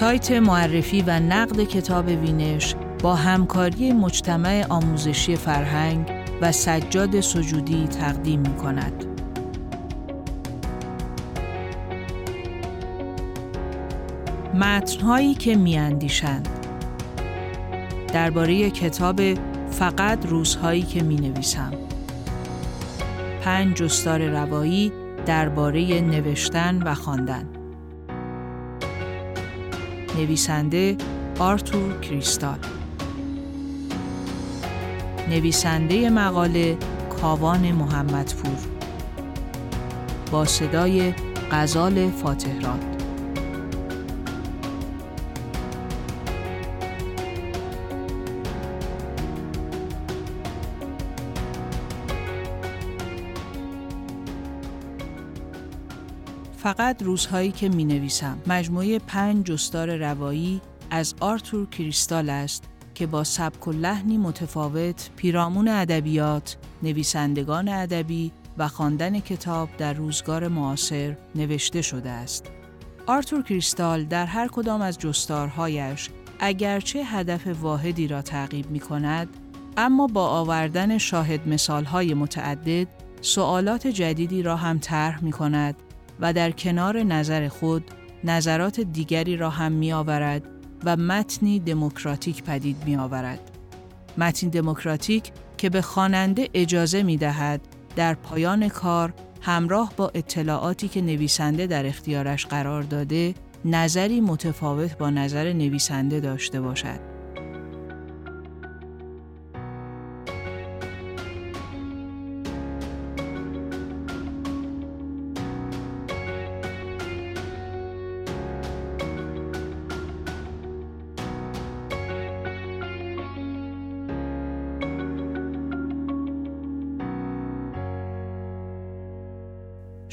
سایت معرفی و نقد کتاب وینش با همکاری مجتمع آموزشی فرهنگ و سجاد سجودی تقدیم می کند. متنهایی که میاندیشند درباره کتاب فقط روزهایی که می نویسم پنج جستار روایی درباره نوشتن و خواندن. نویسنده آرتور کریستال. نویسنده مقاله کاوان محمدپور. با صدای غزال فاتحراد فقط روزهایی که می نویسم مجموعه پنج جستار روایی از آرتور کریستال است که با سبک و لحنی متفاوت پیرامون ادبیات، نویسندگان ادبی و خواندن کتاب در روزگار معاصر نوشته شده است. آرتور کریستال در هر کدام از جستارهایش اگرچه هدف واحدی را تعقیب می کند، اما با آوردن شاهد مثالهای متعدد سوالات جدیدی را هم طرح می کند و در کنار نظر خود نظرات دیگری را هم می آورد و متنی دموکراتیک پدید می آورد. متن دموکراتیک که به خواننده اجازه می دهد در پایان کار همراه با اطلاعاتی که نویسنده در اختیارش قرار داده نظری متفاوت با نظر نویسنده داشته باشد.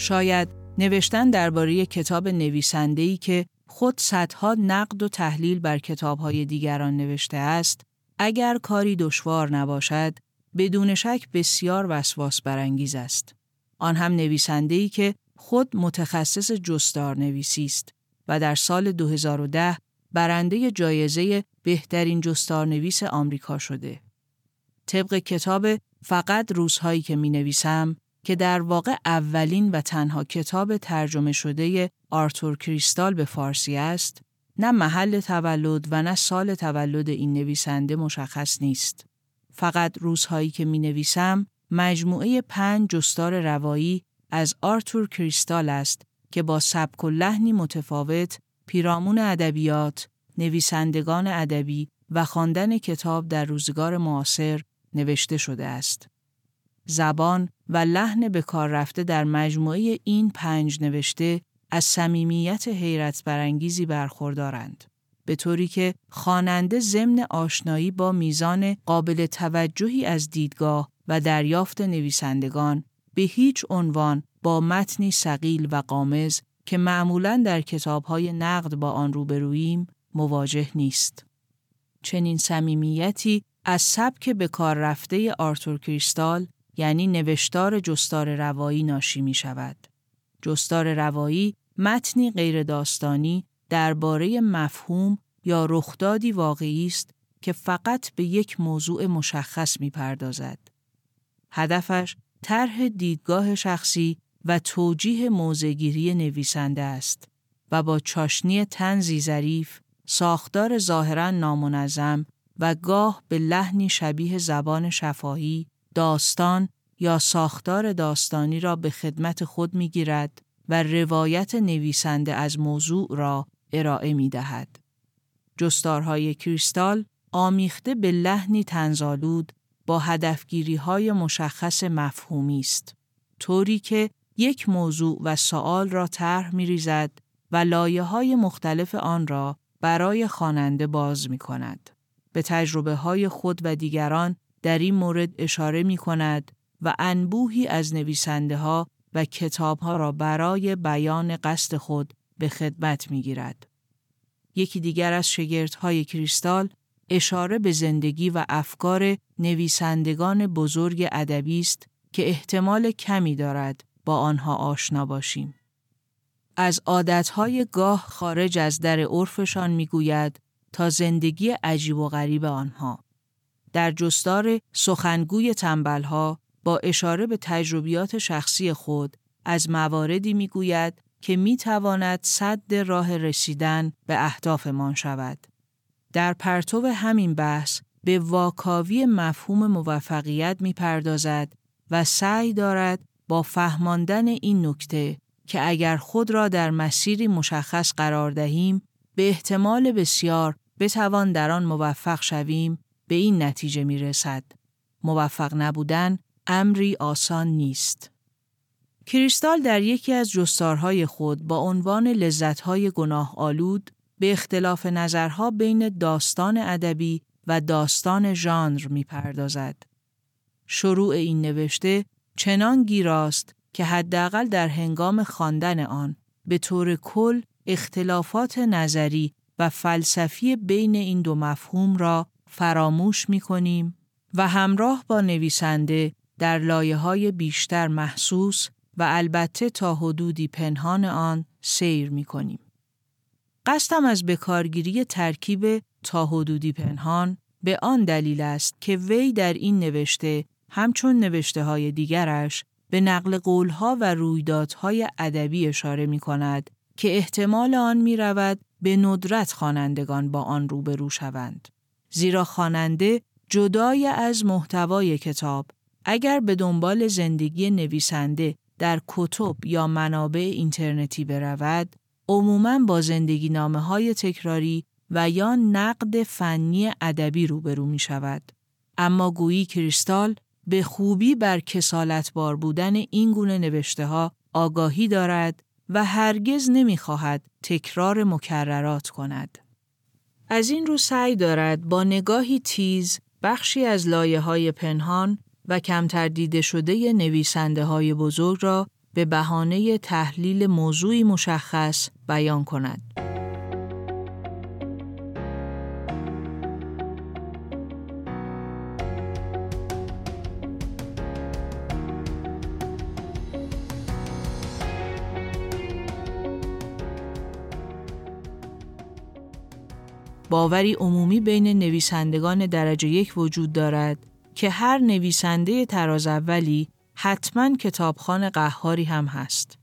شاید نوشتن درباره کتاب نویسنده‌ای که خود صدها نقد و تحلیل بر کتابهای دیگران نوشته است، اگر کاری دشوار نباشد، بدون شک بسیار وسواس برانگیز است. آن هم نویسنده‌ای که خود متخصص جستار نویسی است و در سال 2010 برنده جایزه بهترین جستار نویس آمریکا شده. طبق کتاب فقط روزهایی که می نویسم که در واقع اولین و تنها کتاب ترجمه شده آرتور کریستال به فارسی است، نه محل تولد و نه سال تولد این نویسنده مشخص نیست. فقط روزهایی که می نویسم مجموعه پنج جستار روایی از آرتور کریستال است که با سبک و لحنی متفاوت پیرامون ادبیات، نویسندگان ادبی و خواندن کتاب در روزگار معاصر نوشته شده است. زبان و لحن به کار رفته در مجموعه این پنج نوشته از صمیمیت حیرت برانگیزی برخوردارند به طوری که خواننده ضمن آشنایی با میزان قابل توجهی از دیدگاه و دریافت نویسندگان به هیچ عنوان با متنی سقیل و قامز که معمولا در کتابهای نقد با آن روبروییم مواجه نیست. چنین صمیمیتی از سبک به کار رفته آرتور کریستال یعنی نوشتار جستار روایی ناشی می شود. جستار روایی متنی غیر داستانی درباره مفهوم یا رخدادی واقعی است که فقط به یک موضوع مشخص می پردازد. هدفش طرح دیدگاه شخصی و توجیه موزگیری نویسنده است و با چاشنی تنزی ظریف، ساختار ظاهرا نامنظم و گاه به لحنی شبیه زبان شفاهی داستان یا ساختار داستانی را به خدمت خود می گیرد و روایت نویسنده از موضوع را ارائه می دهد. جستارهای کریستال آمیخته به لحنی تنزالود با هدفگیری های مشخص مفهومی است طوری که یک موضوع و سوال را طرح می ریزد و لایه های مختلف آن را برای خواننده باز می کند. به تجربه های خود و دیگران در این مورد اشاره می کند و انبوهی از نویسنده ها و کتاب ها را برای بیان قصد خود به خدمت می گیرد. یکی دیگر از های کریستال اشاره به زندگی و افکار نویسندگان بزرگ ادبی است که احتمال کمی دارد با آنها آشنا باشیم. از عادتهای گاه خارج از در عرفشان می‌گوید تا زندگی عجیب و غریب آنها. در جستار سخنگوی تنبلها با اشاره به تجربیات شخصی خود از مواردی می‌گوید که می تواند صد راه رسیدن به اهدافمان شود. در پرتو همین بحث به واکاوی مفهوم موفقیت می پردازد و سعی دارد با فهماندن این نکته که اگر خود را در مسیری مشخص قرار دهیم به احتمال بسیار بتوان در آن موفق شویم به این نتیجه می رسد. موفق نبودن امری آسان نیست. کریستال در یکی از جستارهای خود با عنوان لذتهای گناه آلود به اختلاف نظرها بین داستان ادبی و داستان ژانر می پردازد. شروع این نوشته چنان گیراست که حداقل در هنگام خواندن آن به طور کل اختلافات نظری و فلسفی بین این دو مفهوم را فراموش می کنیم و همراه با نویسنده در لایه های بیشتر محسوس و البته تا حدودی پنهان آن سیر می کنیم. قصدم از بکارگیری ترکیب تا حدودی پنهان به آن دلیل است که وی در این نوشته همچون نوشته های دیگرش به نقل قولها و رویدادهای ادبی اشاره می کند که احتمال آن می رود به ندرت خوانندگان با آن روبرو شوند. زیرا خواننده جدای از محتوای کتاب اگر به دنبال زندگی نویسنده در کتب یا منابع اینترنتی برود، عموماً با زندگی نامه های تکراری و یا نقد فنی ادبی روبرو می شود. اما گویی کریستال به خوبی بر کسالتبار بودن این گونه نوشته ها آگاهی دارد و هرگز نمی‌خواهد تکرار مکررات کند. از این رو سعی دارد با نگاهی تیز بخشی از لایه های پنهان و کمتر دیده شده نویسنده های بزرگ را به بهانه تحلیل موضوعی مشخص بیان کند. باوری عمومی بین نویسندگان درجه یک وجود دارد که هر نویسنده تراز اولی حتما کتابخان قهاری هم هست.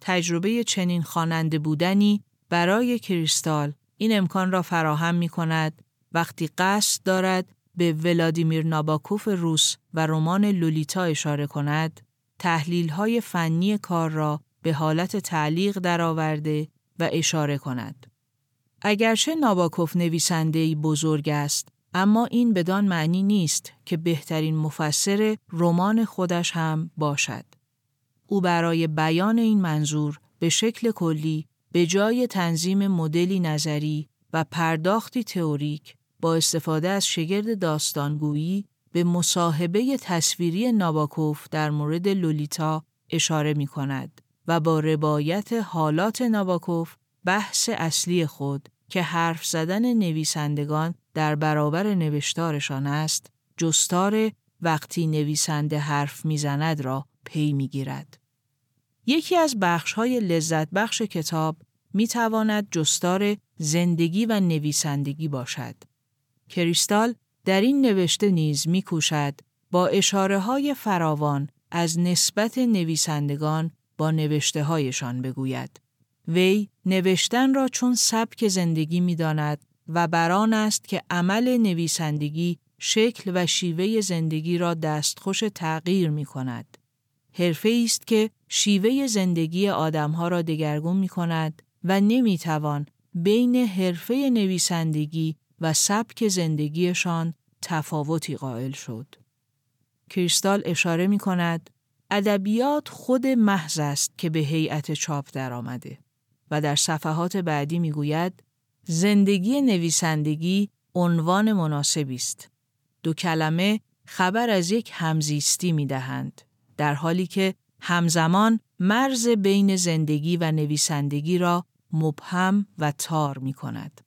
تجربه چنین خواننده بودنی برای کریستال این امکان را فراهم می کند وقتی قصد دارد به ولادیمیر ناباکوف روس و رمان لولیتا اشاره کند، تحلیل های فنی کار را به حالت تعلیق درآورده و اشاره کند. اگرچه ناباکوف نویسنده‌ای بزرگ است، اما این بدان معنی نیست که بهترین مفسر رمان خودش هم باشد. او برای بیان این منظور به شکل کلی به جای تنظیم مدلی نظری و پرداختی تئوریک با استفاده از شگرد داستانگویی به مصاحبه تصویری ناباکوف در مورد لولیتا اشاره می کند و با روایت حالات ناباکوف بحث اصلی خود که حرف زدن نویسندگان در برابر نوشتارشان است، جستار وقتی نویسنده حرف می‌زند را پی می‌گیرد. یکی از بخشهای لذت بخش کتاب می تواند جستار زندگی و نویسندگی باشد. کریستال در این نوشته نیز می کوشد با اشاره های فراوان از نسبت نویسندگان با نوشته هایشان بگوید. وی نوشتن را چون سبک زندگی می داند و بران است که عمل نویسندگی شکل و شیوه زندگی را دستخوش تغییر می کند. حرفه است که شیوه زندگی آدمها را دگرگون می کند و نمی توان بین حرفه نویسندگی و سبک زندگیشان تفاوتی قائل شد. کریستال اشاره می کند ادبیات خود محض است که به هیئت چاپ درآمده. و در صفحات بعدی می‌گوید زندگی نویسندگی عنوان مناسبی است. دو کلمه خبر از یک همزیستی می دهند. در حالی که همزمان مرز بین زندگی و نویسندگی را مبهم و تار می کند.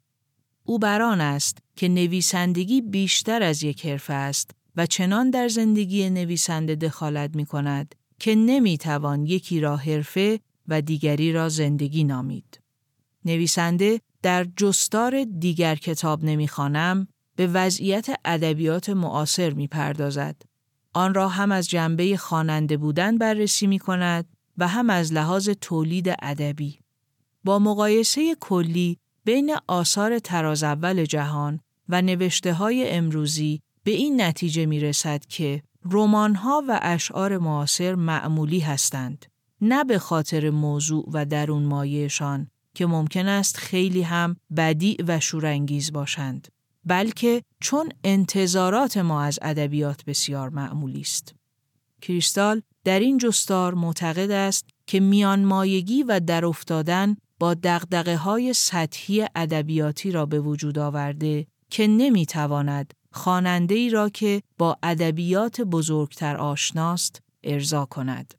او بران است که نویسندگی بیشتر از یک حرفه است و چنان در زندگی نویسنده دخالت می کند که نمی توان یکی را حرفه و دیگری را زندگی نامید. نویسنده در جستار دیگر کتاب نمی‌خوانم به وضعیت ادبیات معاصر می پردازد. آن را هم از جنبه خواننده بودن بررسی می کند و هم از لحاظ تولید ادبی. با مقایسه کلی بین آثار تراز اول جهان و نوشته های امروزی به این نتیجه می رسد که ها و اشعار معاصر معمولی هستند نه به خاطر موضوع و درون مایهشان که ممکن است خیلی هم بدی و شورانگیز باشند بلکه چون انتظارات ما از ادبیات بسیار معمولی است کریستال در این جستار معتقد است که میان مایگی و در افتادن با دقدقه های سطحی ادبیاتی را به وجود آورده که نمی‌تواند خواننده ای را که با ادبیات بزرگتر آشناست ارضا کند.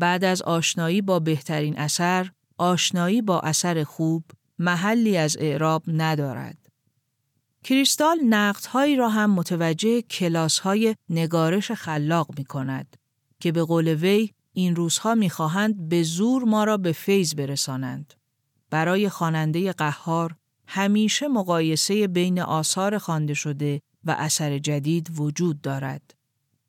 بعد از آشنایی با بهترین اثر، آشنایی با اثر خوب محلی از اعراب ندارد. کریستال نقدهایی را هم متوجه کلاس های نگارش خلاق می کند که به قول وی این روزها می‌خواهند به زور ما را به فیض برسانند. برای خواننده قهار همیشه مقایسه بین آثار خوانده شده و اثر جدید وجود دارد.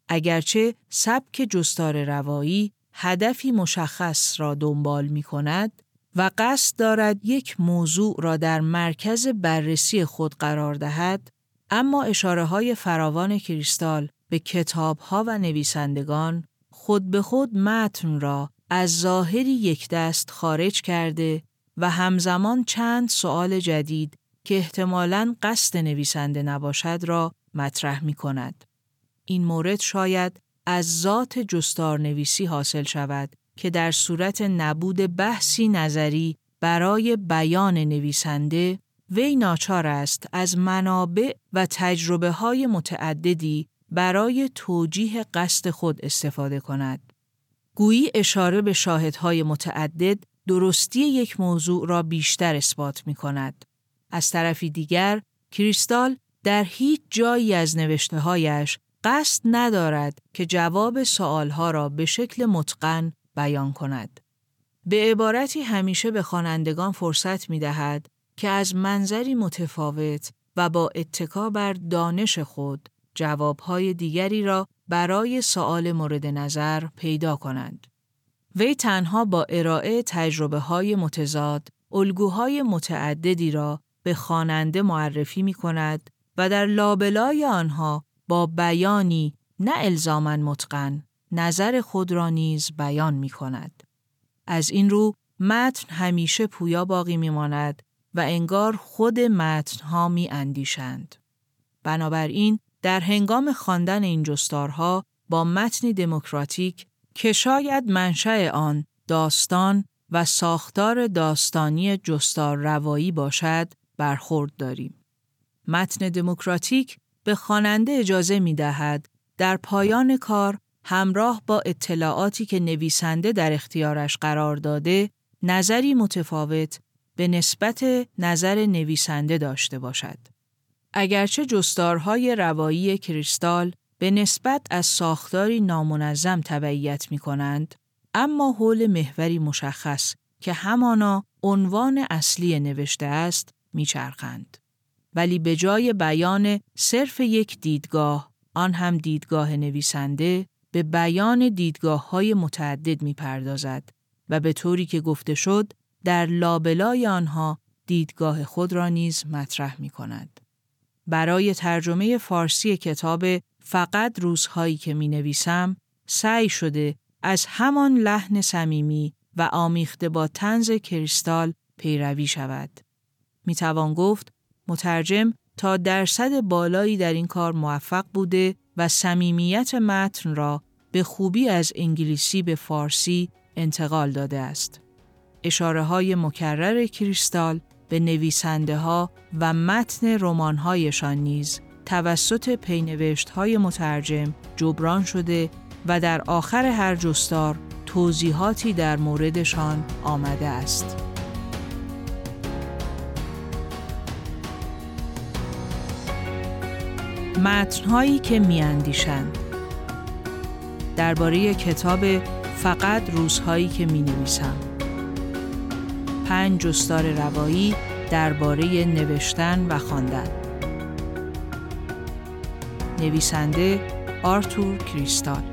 اگرچه سبک جستار روایی هدفی مشخص را دنبال می کند و قصد دارد یک موضوع را در مرکز بررسی خود قرار دهد، اما اشاره های فراوان کریستال به کتاب ها و نویسندگان خود به خود متن را از ظاهری یک دست خارج کرده و همزمان چند سوال جدید که احتمالاً قصد نویسنده نباشد را مطرح می کند. این مورد شاید از ذات جستار نویسی حاصل شود که در صورت نبود بحثی نظری برای بیان نویسنده وی ناچار است از منابع و تجربه های متعددی برای توجیه قصد خود استفاده کند. گویی اشاره به شاهدهای متعدد درستی یک موضوع را بیشتر اثبات می کند. از طرفی دیگر، کریستال در هیچ جایی از نوشته هایش قصد ندارد که جواب سوالها را به شکل متقن بیان کند. به عبارتی همیشه به خوانندگان فرصت می دهد که از منظری متفاوت و با اتکا بر دانش خود جوابهای دیگری را برای سوال مورد نظر پیدا کنند. وی تنها با ارائه تجربه های متضاد، الگوهای متعددی را به خواننده معرفی می کند و در لابلای آنها با بیانی نه الزامن متقن نظر خود را نیز بیان می کند. از این رو متن همیشه پویا باقی می ماند و انگار خود متن ها می اندیشند. بنابراین در هنگام خواندن این جستارها با متنی دموکراتیک که شاید منشأ آن داستان و ساختار داستانی جستار روایی باشد برخورد داریم. متن دموکراتیک به خواننده اجازه می دهد در پایان کار همراه با اطلاعاتی که نویسنده در اختیارش قرار داده نظری متفاوت به نسبت نظر نویسنده داشته باشد. اگرچه جستارهای روایی کریستال به نسبت از ساختاری نامنظم تبعیت می کنند، اما حول محوری مشخص که همانا عنوان اصلی نوشته است میچرخند. ولی به جای بیان صرف یک دیدگاه، آن هم دیدگاه نویسنده، به بیان دیدگاه های متعدد می پردازد و به طوری که گفته شد در لابلای آنها دیدگاه خود را نیز مطرح می کند. برای ترجمه فارسی کتاب فقط روزهایی که می نویسم سعی شده از همان لحن صمیمی و آمیخته با تنز کریستال پیروی شود. می توان گفت مترجم تا درصد بالایی در این کار موفق بوده و صمیمیت متن را به خوبی از انگلیسی به فارسی انتقال داده است. اشاره های مکرر کریستال به نویسنده ها و متن رمان هایشان نیز توسط پینوشت های مترجم جبران شده و در آخر هر جستار توضیحاتی در موردشان آمده است. متنهایی که میاندیشند. درباره کتاب فقط روزهایی که می نویسم پنج جستار روایی درباره نوشتن و خواندن. نویسنده آرتور کریستال.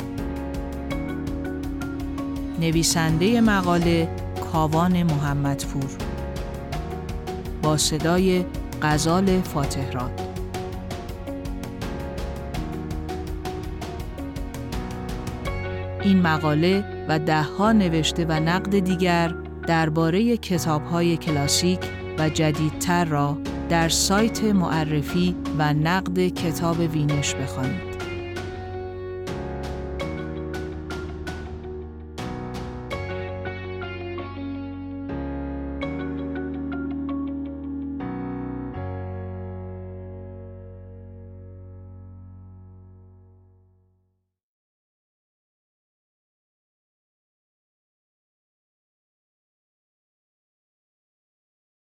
نویسنده مقاله کاوان محمدپور. با صدای غزال فاتحراد این مقاله و دهها نوشته و نقد دیگر درباره کتاب‌های کلاسیک و جدیدتر را در سایت معرفی و نقد کتاب وینش بخوانید.